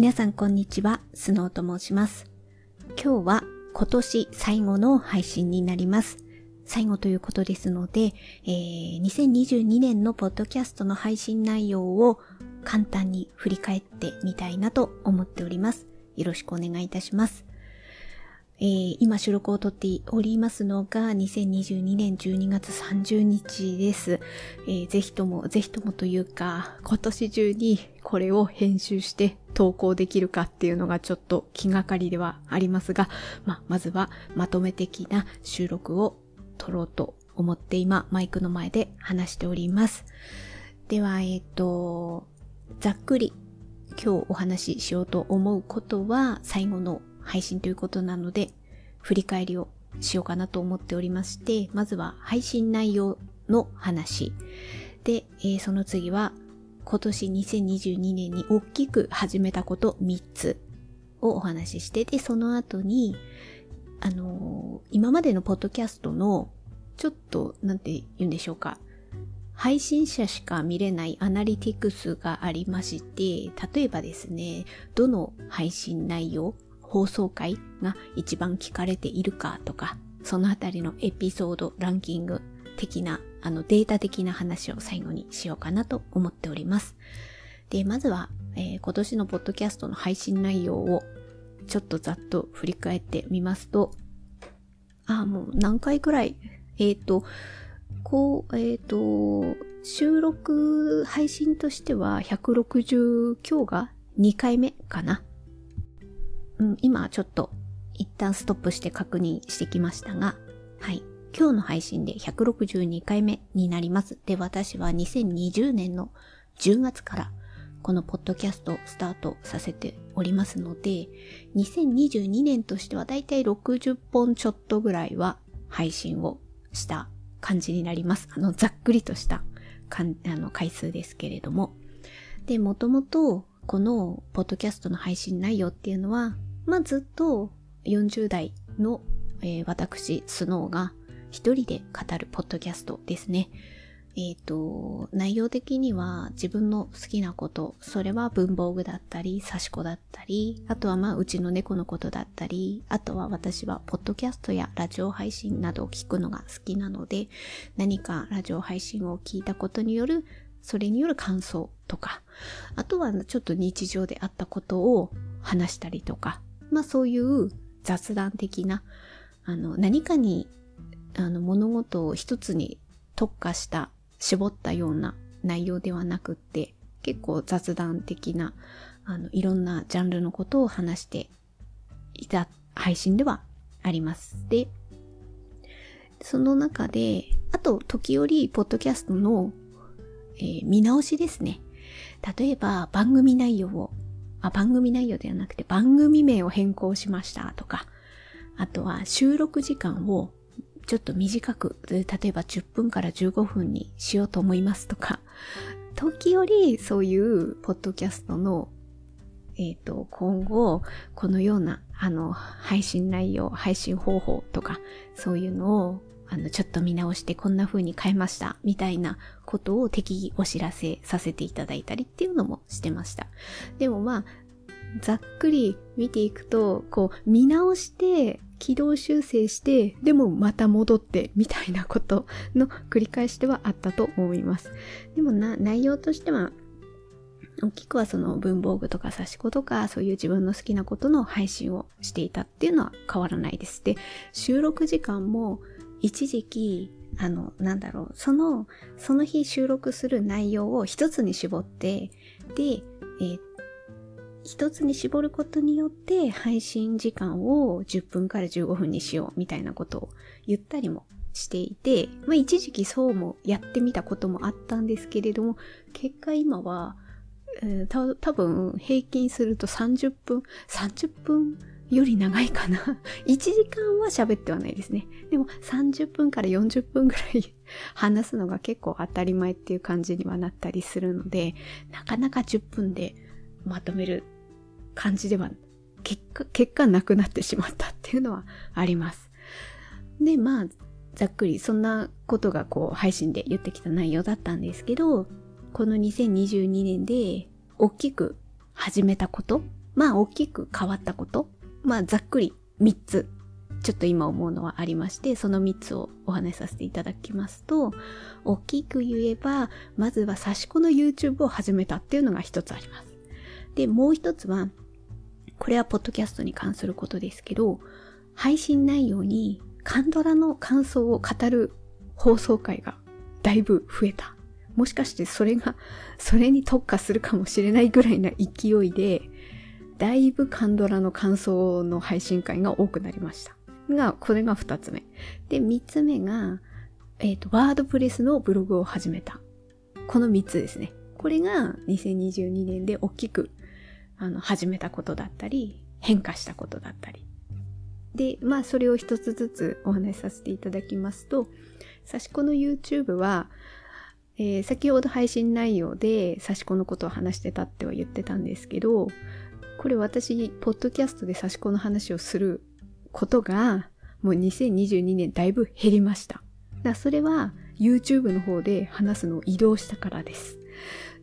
皆さんこんにちは、スノーと申します。今日は今年最後の配信になります。最後ということですので、えー、2022年のポッドキャストの配信内容を簡単に振り返ってみたいなと思っております。よろしくお願いいたします。えー、今収録をとっておりますのが2022年12月30日です。えー、ぜひとも、ぜひともというか、今年中にこれを編集して投稿できるかっていうのがちょっと気がかりではありますが、ま、まずはまとめ的な収録を撮ろうと思って今マイクの前で話しております。では、えっ、と、ざっくり今日お話ししようと思うことは最後の配信ということなので、振り返りをしようかなと思っておりまして、まずは配信内容の話。で、えーその次は今年2022年に大きく始めたこと3つをお話しして、で、その後に、あのー今までのポッドキャストの、ちょっと、なんて言うんでしょうか。配信者しか見れないアナリティクスがありまして、例えばですね、どの配信内容、放送回が一番聞かれているかとか、そのあたりのエピソードランキング的な、あのデータ的な話を最後にしようかなと思っております。で、まずは、えー今年のポッドキャストの配信内容をちょっとざっと振り返ってみますと、あ、もう何回くらい、えっ、と、こう、えっ、と、収録配信としては160今日が2回目かな。うん、今ちょっと一旦ストップして確認してきましたが、はい。今日の配信で162回目になります。で、私は2020年の10月からこのポッドキャストをスタートさせておりますので、2022年としてはだいたい60本ちょっとぐらいは配信をした感じになります。あの、ざっくりとしたかんあの回数ですけれども。で、もともとこのポッドキャストの配信内容っていうのは、まあ、ずっと40代の、えー私、スノーが一人で語るポッドキャストですね。えっ、と、内容的には自分の好きなこと、それは文房具だったり、刺し子だったり、あとはまあうちの猫のことだったり、あとは私はポッドキャストやラジオ配信などを聞くのが好きなので、何かラジオ配信を聞いたことによる、それによる感想とか、あとはちょっと日常であったことを話したりとか、まあそういう雑談的な、あの、何かに、あの、物事を一つに特化した、絞ったような内容ではなくって、結構雑談的な、あの、いろんなジャンルのことを話していた配信ではあります。で、その中で、あと、時折、ポッドキャストの、えー見直しですね。例えば、番組内容を、あ、番組内容ではなくて、番組名を変更しましたとか、あとは収録時間をちょっと短く、例えば10分から15分にしようと思いますとか、時折そういうポッドキャストの、えっ、と、今後、このような、あの、配信内容、配信方法とか、そういうのを、あの、ちょっと見直してこんな風に変えました、みたいなことを適宜お知らせさせていただいたりっていうのもしてました。でもまあ、ざっくり見ていくと、こう、見直して、軌道修正して、でもまた戻って、みたいなことの繰り返しではあったと思います。でもな、内容としては、大きくはその文房具とか刺し子とか、そういう自分の好きなことの配信をしていたっていうのは変わらないです。で、収録時間も一時期、あの、なんだろう、その、その日収録する内容を一つに絞って、で、えー一つに絞ることによって配信時間を10分から15分にしようみたいなことを言ったりもしていて、まあ一時期そうもやってみたこともあったんですけれども、結果今は、た多分平均すると30分、30分より長いかな。1時間は喋ってはないですね。でも30分から40分ぐらい 話すのが結構当たり前っていう感じにはなったりするので、なかなか10分でまとめる感じでは結果、結果なくなってしまったっていうのはあります。で、まあ、ざっくりそんなことがこう配信で言ってきた内容だったんですけど、この2022年で大きく始めたことまあ大きく変わったこと。まあざっくり3つ。ちょっと今思うのはありまして、その3つをお話しさせていただきますと、大きく言えば、まずは差し子の YouTube を始めたっていうのが一つあります。で、もう一つは、これはポッドキャストに関することですけど、配信内容にカンドラの感想を語る放送回がだいぶ増えた。もしかしてそれが、それに特化するかもしれないぐらいな勢いで、だいぶカンドラの感想の配信会が多くなりました。が、これが二つ目。で、三つ目が、えっ、ー、と、ワードプレスのブログを始めた。この三つですね。これが2022年で大きく、あの、始めたことだったり、変化したことだったり。で、まあ、それを一つずつお話しさせていただきますと、差し子の YouTube は、えー、先ほど配信内容で差し子のことを話してたっては言ってたんですけど、これ私、ポッドキャストで差し子の話をすることが、もう2022年だいぶ減りました。だそれは YouTube の方で話すのを移動したからです。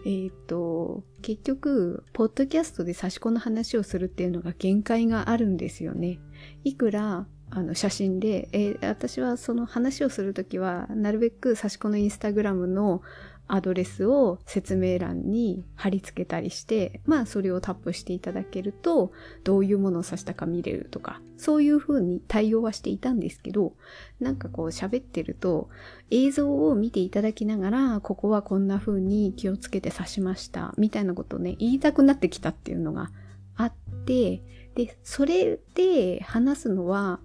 えっ、ー、と、結局、ポッドキャストで差し子の話をするっていうのが限界があるんですよね。いくらあの写真で、えー、私はその話をするときは、なるべく差し子のインスタグラムのアドレスを説明欄に貼り付けたりして、まあそれをタップしていただけると、どういうものを指したか見れるとか、そういう風に対応はしていたんですけど、なんかこう喋ってると、映像を見ていただきながら、ここはこんな風に気をつけて指しました、みたいなことをね、言いたくなってきたっていうのがあって、で、それで話すのは、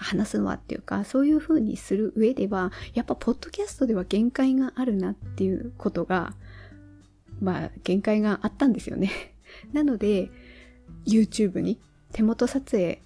話すのはっていうか、そういう風にする上では、やっぱポッドキャストでは限界があるなっていうことが、まあ、限界があったんですよね。なので、YouTube に手元撮影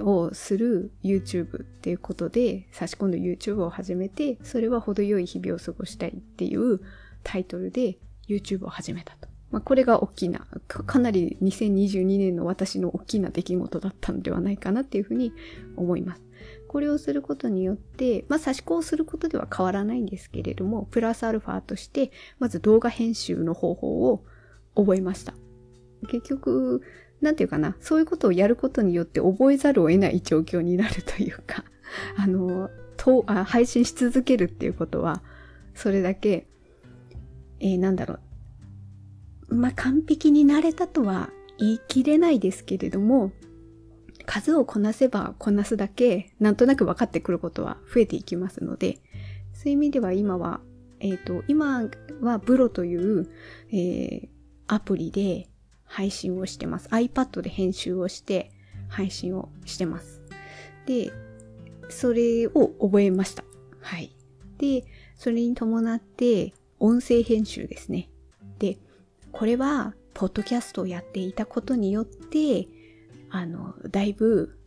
をする YouTube っていうことで差し込んで YouTube を始めて、それは程よい日々を過ごしたいっていうタイトルで YouTube を始めたと。まあ、これが大きなか、かなり2022年の私の大きな出来事だったのではないかなっていうふうに思います。これをすることによって、まあ、差し子をすることでは変わらないんですけれども、プラスアルファとして、まず動画編集の方法を覚えました。結局、なんていうかな、そういうことをやることによって覚えざるを得ない状況になるというか、あの、とあ配信し続けるっていうことは、それだけ、えー、なんだろう、まあ、完璧になれたとは言い切れないですけれども、数をこなせばこなすだけ、なんとなく分かってくることは増えていきますので、そういう意味では今は、えっ、ー、と、今はブロという、えー、アプリで配信をしてます。iPad で編集をして配信をしてます。で、それを覚えました。はい。で、それに伴って音声編集ですね。これは、ポッドキャストをやっていたことによって、あの、だいぶ、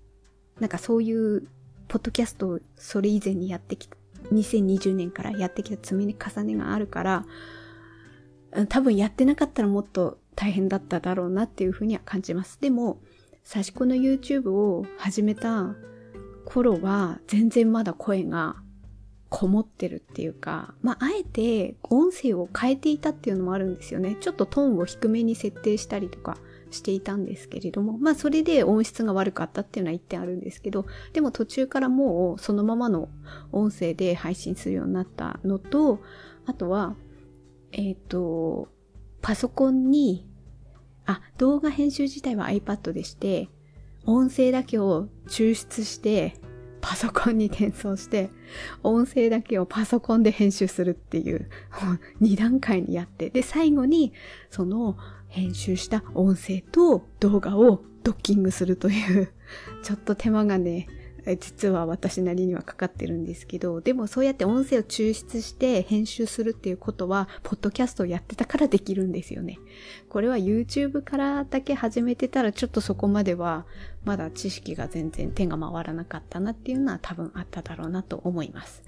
なんかそういう、ポッドキャストをそれ以前にやってきた、2020年からやってきた積み重ねがあるから、多分やってなかったらもっと大変だっただろうなっていうふうには感じます。でも、差し子の YouTube を始めた頃は全然まだ声がこもってるっていうか、まあ、あえて音声を変えていたっていうのもあるんですよね。ちょっとトーンを低めに設定したりとかしていたんですけれども、まあ、それで音質が悪かったっていうのは一点あるんですけど、でも途中からもうそのままの音声で配信するようになったのと、あとは、えっ、ー、と、パソコンに、あ、動画編集自体は iPad でして、音声だけを抽出してパソコンに転送して、音声だけをパソコンで編集するっていう、2段階にやって、で、最後に、その編集した音声と動画をドッキングするという、ちょっと手間がね、実は私なりにはかかってるんですけど、でもそうやって音声を抽出して編集するっていうことは、ポッドキャストをやってたからできるんですよね。これは YouTube からだけ始めてたら、ちょっとそこまでは、まだ知識が全然手が回らなかったなっていうのは多分あっただろうなと思います。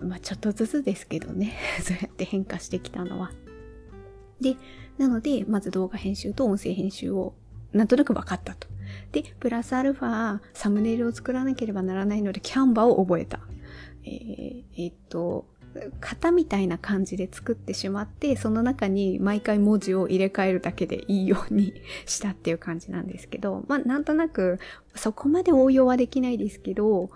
うん。まあちょっとずつですけどね、そうやって変化してきたのは。で、なので、まず動画編集と音声編集をなんとなく分かったと。で、プラスアルファ、サムネイルを作らなければならないので、キャンバを覚えた。えー、えー、っと、型みたいな感じで作ってしまって、その中に毎回文字を入れ替えるだけでいいようにしたっていう感じなんですけど、まあなんとなくそこまで応用はできないですけど、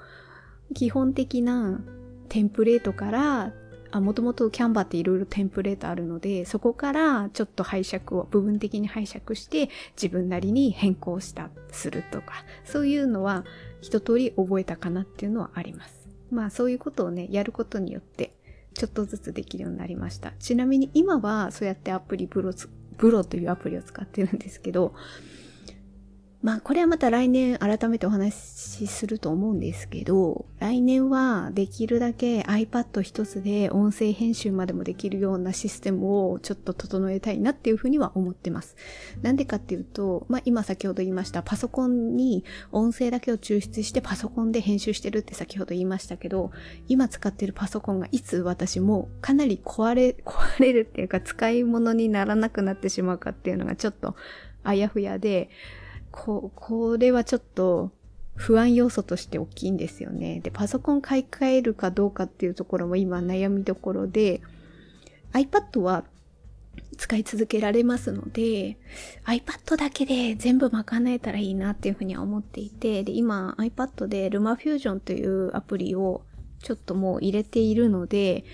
基本的なテンプレートから、もともとキャンバーっていろいろテンプレートあるので、そこからちょっと拝借を部分的に拝借して自分なりに変更した、するとか、そういうのは一通り覚えたかなっていうのはあります。まあそういうことをね、やることによって、ちょっとずつできるようになりました。ちなみに今はそうやってアプリブロ、ブロというアプリを使ってるんですけど、まあこれはまた来年改めてお話しすると思うんですけど、来年はできるだけ iPad 一つで音声編集までもできるようなシステムをちょっと整えたいなっていうふうには思ってます。なんでかっていうと、まあ今先ほど言いましたパソコンに音声だけを抽出してパソコンで編集してるって先ほど言いましたけど、今使ってるパソコンがいつ私もかなり壊れ、壊れるっていうか使い物にならなくなってしまうかっていうのがちょっとあやふやで、こ、これはちょっと不安要素として大きいんですよね。で、パソコン買い替えるかどうかっていうところも今悩みどころで、iPad は使い続けられますので、iPad だけで全部賄えたらいいなっていうふうには思っていて、で、今 iPad で LumaFusion というアプリをちょっともう入れているので、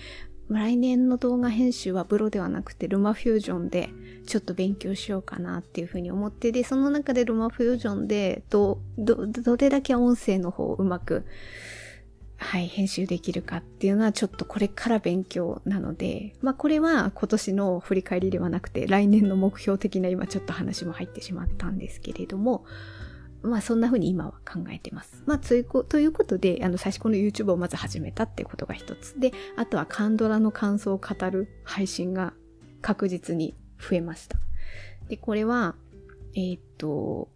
来年の動画編集はブロではなくてルマフュージョンでちょっと勉強しようかなっていうふうに思って、で、その中でルマフュージョンでど、ど、どれだけ音声の方をうまく、はい、編集できるかっていうのはちょっとこれから勉強なので、まあこれは今年の振り返りではなくて来年の目標的な今ちょっと話も入ってしまったんですけれども、まあそんな風に今は考えてます。まあというこということで、あの最初この YouTube をまず始めたってことが一つ。で、あとはカンドラの感想を語る配信が確実に増えました。で、これは、えー、っと、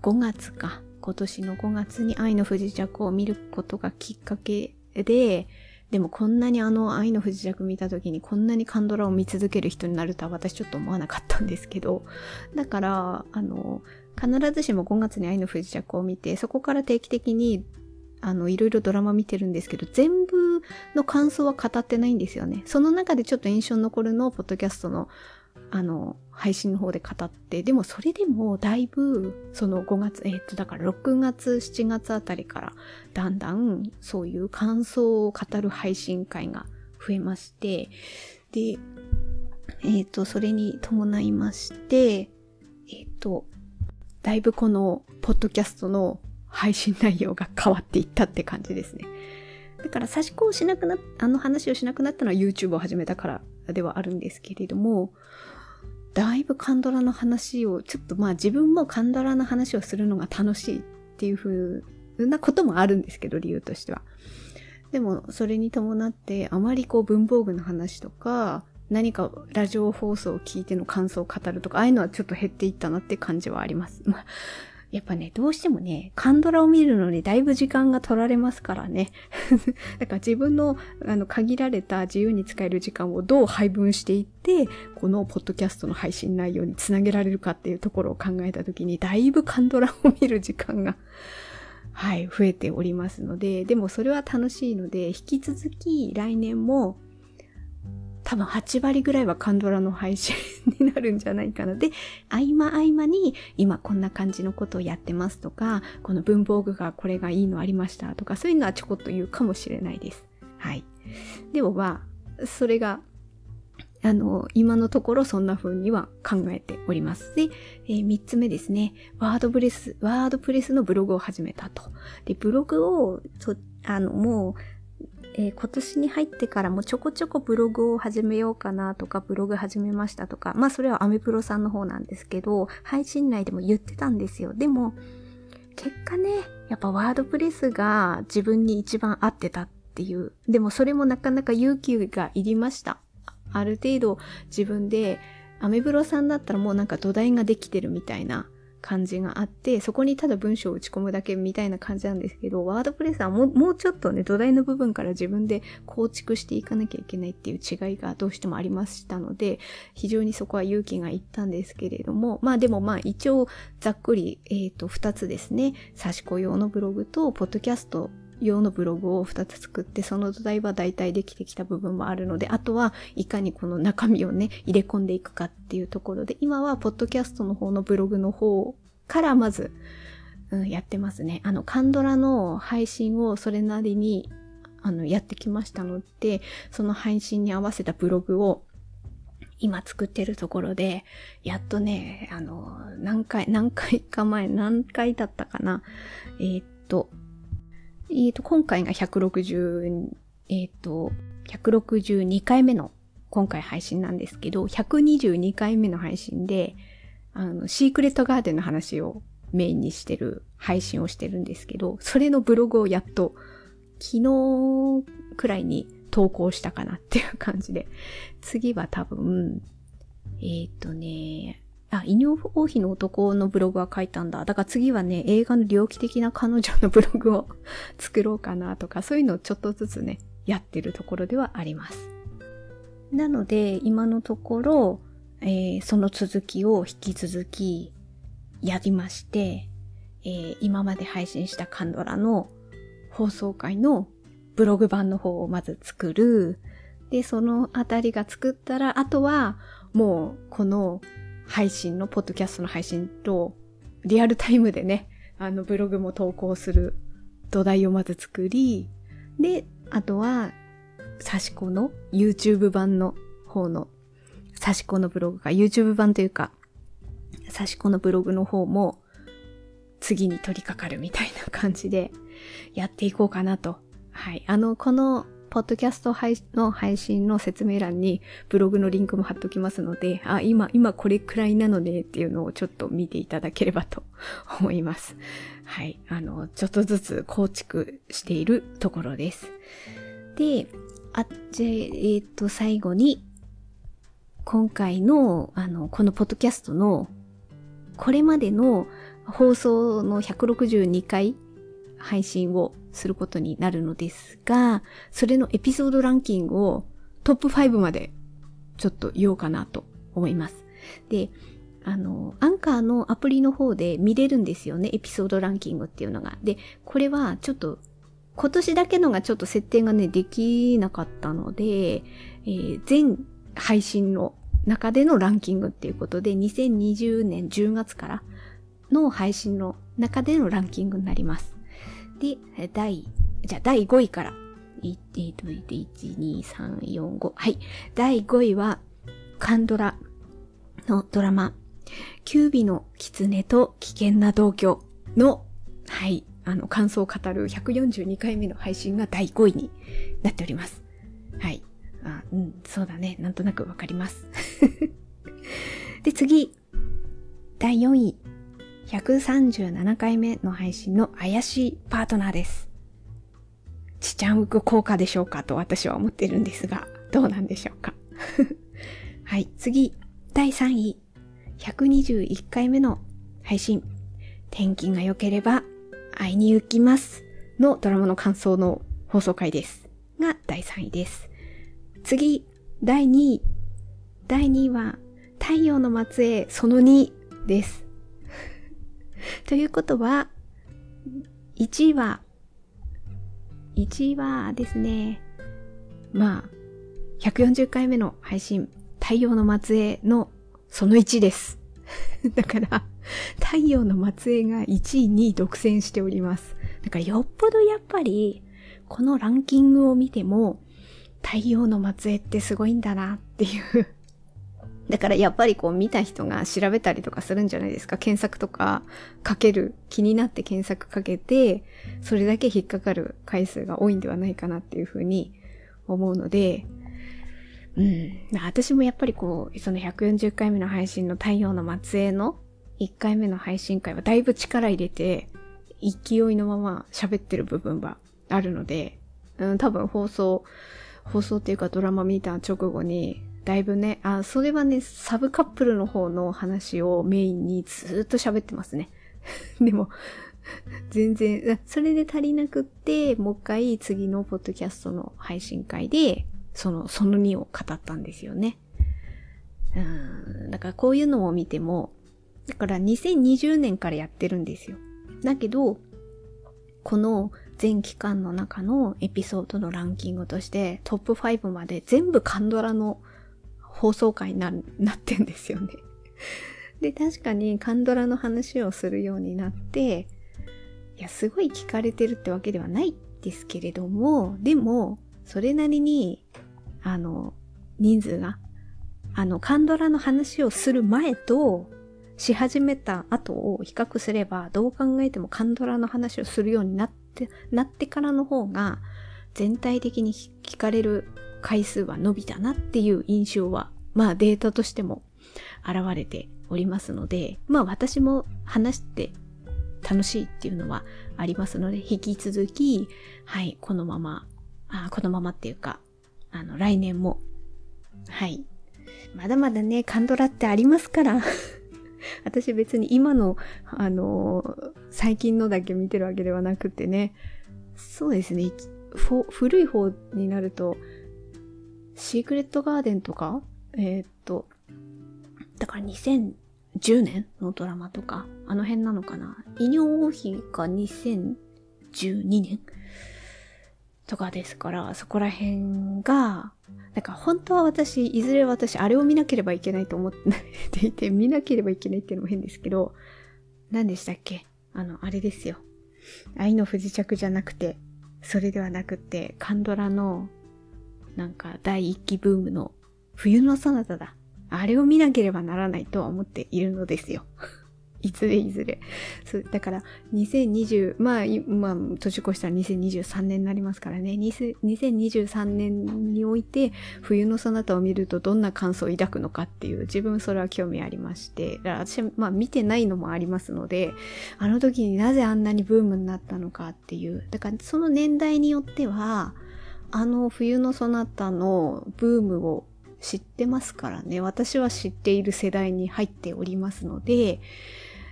5月か。今年の5月に愛の不時着を見ることがきっかけで、でもこんなにあの愛の不時着見た時にこんなにカンドラを見続ける人になるとは私ちょっと思わなかったんですけど、だから、あの、必ずしも5月に愛の不時着を見て、そこから定期的にあの、いろいろドラマ見てるんですけど、全部の感想は語ってないんですよね。その中でちょっと印象残るのを、ポッドキャストの、あの、配信の方で語って、でもそれでもだいぶ、その5月、えー、っと、だから6月、7月あたりから、だんだんそういう感想を語る配信会が増えまして、で、えー、っと、それに伴いまして、えっと、だいぶこのポッドキャストの配信内容が変わっていったって感じですね。だから差し子をしなくなっ、あの話をしなくなったのは YouTube を始めたからではあるんですけれども、だいぶカンドラの話を、ちょっとまあ自分もカンドラの話をするのが楽しいっていう風なこともあるんですけど、理由としては。でも、それに伴って、あまりこう文房具の話とか、何かラジオ放送を聞いての感想を語るとか、ああいうのはちょっと減っていったなって感じはあります。まあ、やっぱね、どうしてもね、カンドラを見るのにだいぶ時間が取られますからね。だから自分のあの限られた自由に使える時間をどう配分していって、このポッドキャストの配信内容につなげられるかっていうところを考えたときに、だいぶカンドラを見る時間が はい、増えておりますので、でもそれは楽しいので、引き続き来年も多分8割ぐらいはカンドラの配信になるんじゃないかな。で、合間合間に今こんな感じのことをやってますとか、この文房具がこれがいいのありましたとか、そういうのはちょこっと言うかもしれないです。はい。でもまあ、それが、あの、今のところそんな風には考えております。で、えー、3つ目ですね。ワードプレス、ワードプレスのブログを始めたと。で、ブログを、あの、もう、えー、今年に入ってからもちょこちょこブログを始めようかなとか、ブログ始めましたとか、まあそれはアメプロさんの方なんですけど、配信内でも言ってたんですよ。でも、結果ね、やっぱワードプレスが自分に一番合ってたっていう。でもそれもなかなか勇気がいりました。ある程度自分で、アメブロさんだったらもうなんか土台ができてるみたいな感じがあって、そこにただ文章を打ち込むだけみたいな感じなんですけど、ワードプレスはもうちょっとね、土台の部分から自分で構築していかなきゃいけないっていう違いがどうしてもありましたので、非常にそこは勇気がいったんですけれども、まあでもまあ一応ざっくり、えっ、ー、と、二つですね、差し子用のブログと、ポッドキャスト用のブログを2つ作って、その土台は大体できてきた部分もあるので、あとはいかにこの中身をね、入れ込んでいくかっていうところで、今はポッドキャストの方のブログの方からまず、うん、やってますね。あの、カンドラの配信をそれなりに、あの、やってきましたので、その配信に合わせたブログを今作ってるところで、やっとね、あの、何回、何回か前、何回だったかな。えー、っと、えー、と、今回が160、えー、っと、162回目の今回配信なんですけど、122回目の配信で、あの、シークレットガーデンの話をメインにしてる配信をしてるんですけど、それのブログをやっと昨日くらいに投稿したかなっていう感じで。次は多分、えー、とね、あ、医療王妃の男のブログは書いたんだ。だから次はね、映画の猟奇的な彼女のブログを 作ろうかなとか、そういうのをちょっとずつね、やってるところではあります。なので、今のところ、えー、その続きを引き続きやりまして、えー、今まで配信したカンドラの放送回のブログ版の方をまず作る。で、そのあたりが作ったら、あとはもうこの配信の、ポッドキャストの配信とリアルタイムでね、あのブログも投稿する土台をまず作り、で、あとは、サシコの YouTube 版の方の、サシコのブログが YouTube 版というか、サシコのブログの方も次に取り掛かるみたいな感じでやっていこうかなとはい。あの、この、ポッドキャストの配信の説明欄にブログのリンクも貼っときますので、あ、今、今これくらいなのねっていうのをちょっと見ていただければと思います。はい。あの、ちょっとずつ構築しているところです。で、あ、じゃえー、っと、最後に、今回の、あの、このポッドキャストの、これまでの放送の162回配信をすることになるのですが、それのエピソードランキングをトップ5までちょっと言おうかなと思います。で、あの、アンカーのアプリの方で見れるんですよね、エピソードランキングっていうのが。で、これはちょっと今年だけのがちょっと設定がね、できなかったので、えー、全配信の中でのランキングっていうことで、2020年10月からの配信の中でのランキングになります。で、第、じゃあ第5位から。えっと、1、2、3、4、5。はい。第5位は、カンドラのドラマ、キュービの狐と危険な同居の、はい、あの、感想を語る142回目の配信が第5位になっております。はい。あ、うん、そうだね。なんとなくわかります。で、次、第4位。137回目の配信の怪しいパートナーです。ちちゃんウク効果でしょうかと私は思ってるんですが、どうなんでしょうか。はい、次、第3位、121回目の配信、天気が良ければ会いに行きますのドラマの感想の放送回です。が第3位です。次、第2位。第2位は、太陽の末裔その2です。ということは、1位は、1位はですね、まあ、140回目の配信、太陽の末裔のその1です。だから、太陽の末裔が1位に独占しております。だからよっぽどやっぱり、このランキングを見ても、太陽の末裔ってすごいんだなっていうだからやっぱりこう見た人が調べたりとかするんじゃないですか。検索とかかける、気になって検索かけて、それだけ引っかかる回数が多いんではないかなっていうふうに思うので、うん。私もやっぱりこう、その140回目の配信の太陽の末裔の1回目の配信会はだいぶ力入れて、勢いのまま喋ってる部分はあるので、うん、多分放送、放送っていうかドラマ見た直後に、だいぶね、あ、それはね、サブカップルの方の話をメインにずっと喋ってますね。でも、全然、それで足りなくって、もう一回次のポッドキャストの配信会で、その、その2を語ったんですよね。うん、だからこういうのを見ても、だから2020年からやってるんですよ。だけど、この全期間の中のエピソードのランキングとしてトップ5まで全部カンドラの放送回にななってんですよね。で、確かにカンドラの話をするようになって、いや、すごい聞かれてるってわけではないですけれども、でも、それなりに、あの、人数が、あの、カンドラの話をする前と、し始めた後を比較すれば、どう考えてもカンドラの話をするようになって、なってからの方が、全体的に聞かれる回数は伸びたなっていう印象は、まあデータとしても現れておりますので、まあ私も話して楽しいっていうのはありますので、引き続き、はい、このまま、あこのままっていうか、あの、来年も、はい、まだまだね、カンドラってありますから 私別に今の、あの最近のだけ見てるわけではなくてね、そうですね、古い方になると、シークレットガーデンとか、えー、っと、だから2010年のドラマとか、あの辺なのかな？医療王妃が2012年？とかですから、そこら辺が、なんか本当は私、いずれ私、あれを見なければいけないと思っていて、見なければいけないっていうのも変ですけど、何でしたっけ？あの、あれですよ。愛の不時着じゃなくて、それではなくて、カンドラの、なんか第一期ブームの冬のそなただ。あれを見なければならないとは思っているのですよ。いずれいずれ。そう、だから、2020、まあ、まあ、年越したら2023年になりますからね。2023年において、冬のそなたを見るとどんな感想を抱くのかっていう、自分それは興味ありまして、私、まあ、見てないのもありますので、あの時になぜあんなにブームになったのかっていう、だからその年代によっては、あの冬のそなたのブームを知ってますからね。私は知っている世代に入っておりますので、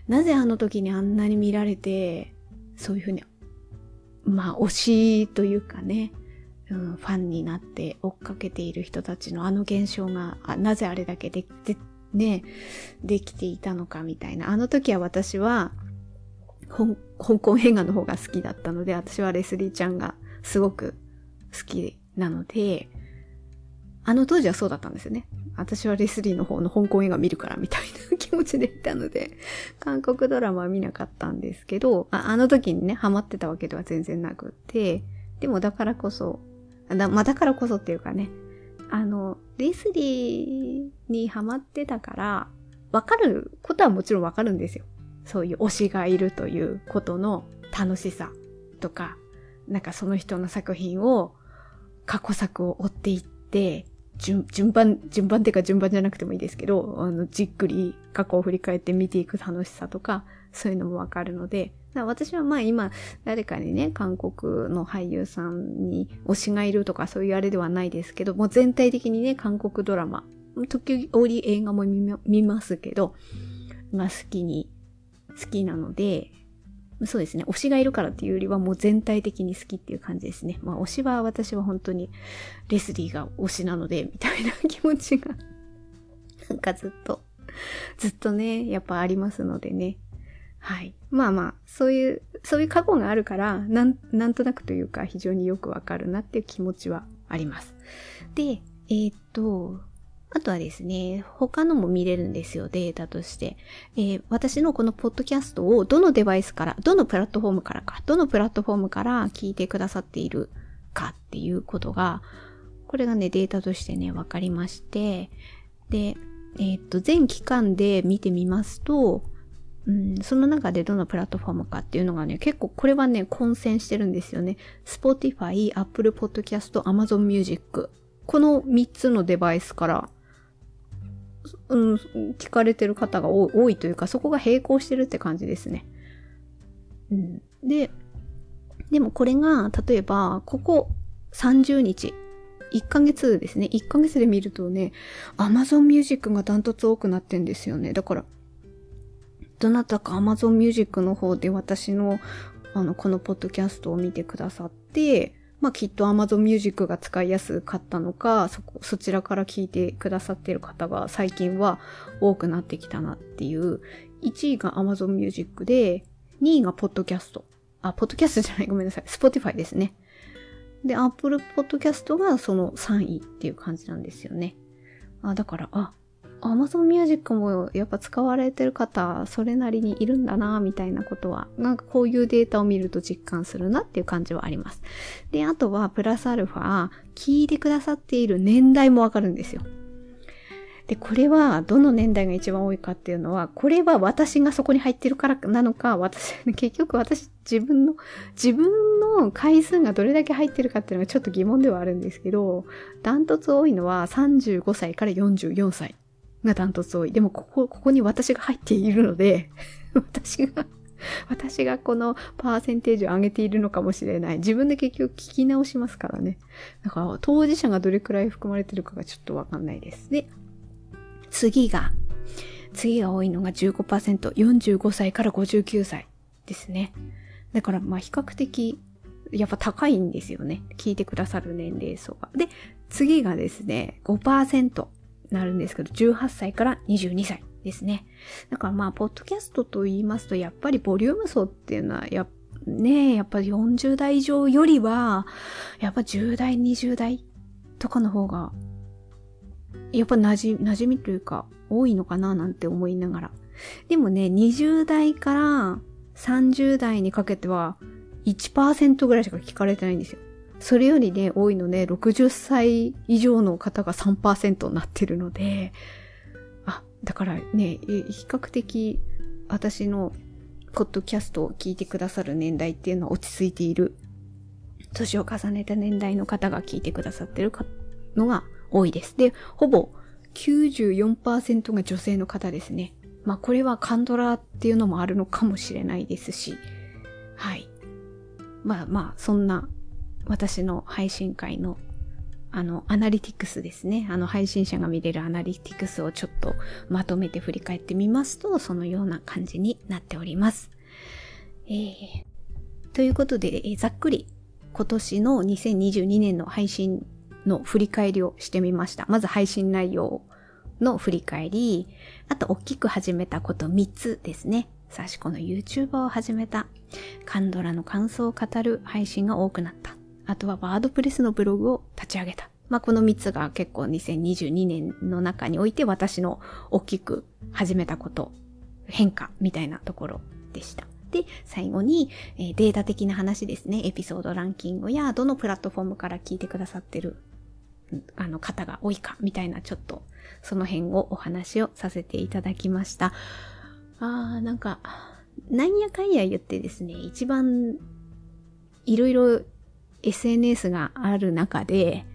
なぜあの時にあんなに見られて、そういうふうに、まあ推しというかね、うん、ファンになって追っかけている人たちのあの現象が、あなぜあれだけで、で、ね、できていたのかみたいな。あの時は私は、香港映画の方が好きだったので、私はレスリーちゃんがすごく好きなので、あの当時はそうだったんですよね。私はレスリーの方の香港映画見るからみたいな気持ちでいたので、韓国ドラマは見なかったんですけど、ああの時にね、ハマってたわけでは全然なくて、でもだからこそ、だまあ、だからこそっていうかね、あの、レスリーにハマってたから、わかることはもちろんわかるんですよ。そういう推しがいるということの楽しさとか、なんかその人の作品を、過去作を追っていって、順順番、順番っていうか順番じゃなくてもいいですけど、あの、じっくり過去を振り返って見ていく楽しさとか、そういうのもわかるので、私はまあ今、誰かにね、韓国の俳優さんに推しがいるとかそういうあれではないですけど、もう全体的にね、韓国ドラマ、時折映画も見ますけど、まあ好きに、好きなので、そうですね。推しがいるからっていうよりはもう全体的に好きっていう感じですね。まあ推しは私は本当にレスリーが推しなので、みたいな気持ちが なんかずっと、ずっとね、やっぱありますのでね。はい。まあまあ、そういう、そういう過去があるから、なん、なんとなくというか非常によくわかるなっていう気持ちはあります。で、えー、っと、あとはですね、他のも見れるんですよ、データとして。えー、私のこのポッドキャストをどのデバイスから、どのプラットフォームからか、どのプラットフォームから聞いてくださっているかっていうことが、これがね、データとしてね、わかりまして、で、えー、っと、全期間で見てみますと、うん、その中でどのプラットフォームかっていうのがね、結構これはね、混戦してるんですよね。Spotify、Apple Podcast、Amazon Music。この3つのデバイスからうん、聞かれてる方が多いというか、そこが並行してるって感じですね。うん、で、でもこれが、例えば、ここ30日、1ヶ月ですね。1ヶ月で見るとね、Amazon Music がダントツ多くなってんですよね。だから、どなたか Amazon Music の方で私の、あの、このポッドキャストを見てくださって、まあきっと Amazon Music が使いやすかったのか、そこ、そちらから聞いてくださってる方が最近は多くなってきたなっていう、1位が Amazon Music で、2位がポッドキャスト。あ、ポッドキャストじゃない、ごめんなさい。Spotify ですね。で、Apple Podcast がその3位っていう感じなんですよね。あ、だから、あ、Amazon Music もやっぱ使われてる方、それなりにいるんだな、みたいなことは、なんかこういうデータを見ると実感するなっていう感じはあります。で、あとは、プラスアルファ、聞いてくださっている年代もわかるんですよ。で、これはどの年代が一番多いかっていうのは、これは私がそこに入ってるからなのか、私、結局私自分の、自分の回数がどれだけ入ってるかっていうのがちょっと疑問ではあるんですけど、ダントツ多いのは35歳から44歳がダントツ多い。でもここ、ここに私が入っているので、私が私がこのパーセンテージを上げているのかもしれない。自分で結局聞き直しますからね。だから当事者がどれくらい含まれてるかがちょっとわかんないです。で、次が、次が多いのが15%、45歳から59歳ですね。だからまあ比較的、やっぱ高いんですよね。聞いてくださる年齢層が。で、次がですね、5%なるんですけど、18歳から22歳ですね。だからまあ、ポッドキャストと言いますと、やっぱりボリューム層っていうのは、やねやっぱり40代以上よりは、やっぱ10代、20代とかの方がやっぱ馴染馴染みというか、多いのかななんて思いながら。でもね、20代から30代にかけては1%ぐらいしか聞かれてないんですよ。それよりね、多いのね、60歳以上の方が3%になってるので、あ、だからね、比較的私のポッドキャストを聞いてくださる年代っていうのは落ち着いている。年を重ねた年代の方が聞いてくださってるのが多いです。で、ほぼ94%が女性の方ですね。まあこれはカンドラっていうのもあるのかもしれないですし、はい。まあまあ、そんな私の配信会のあの、アナリティクスですね。あの、配信者が見れるアナリティクスをちょっとまとめて振り返ってみますと、そのような感じになっております。えー、ということで、えー、ざっくり今年の2022年の配信の振り返りをしてみました。まず配信内容の振り返り、あと大きく始めたこと3つですね。さしこの YouTuber を始めた。カンドラの感想を語る配信が多くなった。あとはワードプレスのブログを立ち上げた。まあ、この3つが結構2022年の中において私の大きく始めたこと、変化みたいなところでした。で、最後に、データ的な話ですね。エピソードランキングやどのプラットフォームから聞いてくださってるあの方が多いかみたいなちょっとその辺をお話をさせていただきました。あーなんか、なんやかんや言ってですね、一番いろいろ SNS がある中で、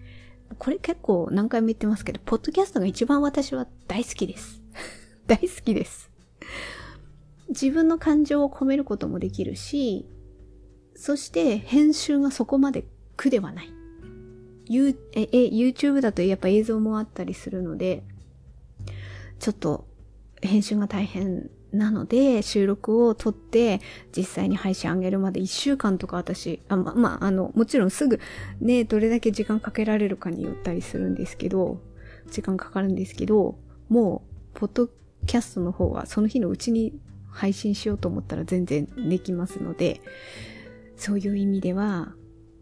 これ結構何回も言ってますけど、ポッドキャストが一番私は大好きです。大好きです。自分の感情を込めることもできるし、そして編集がそこまで苦ではない。You え、YouTube だとやっぱ映像もあったりするので、ちょっと編集が大変なので、収録を撮って、実際に配信上げるまで1週間とか私、あま、まあ、あの、もちろんすぐね、どれだけ時間かけられるかによったりするんですけど、時間かかるんですけど、もう、ポッドキャストの方はその日のうちに配信しようと思ったら全然できますので、そういう意味では、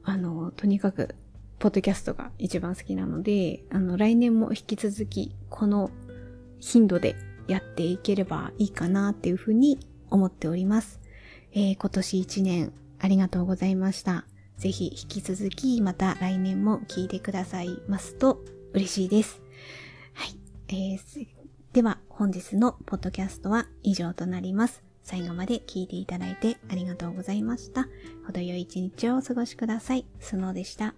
あの、とにかくポッドキャストが一番好きなので、あの、来年も引き続き、この頻度でやっていければいいかなっていうふうに思っております。えー、今年一年ありがとうございました。ぜひ引き続きまた来年も聞いてくださいますと嬉しいです。はい。えー、では本日のポッドキャストは以上となります。最後まで聞いていただいてありがとうございました。程よい一日をお過ごしください。スノーでした。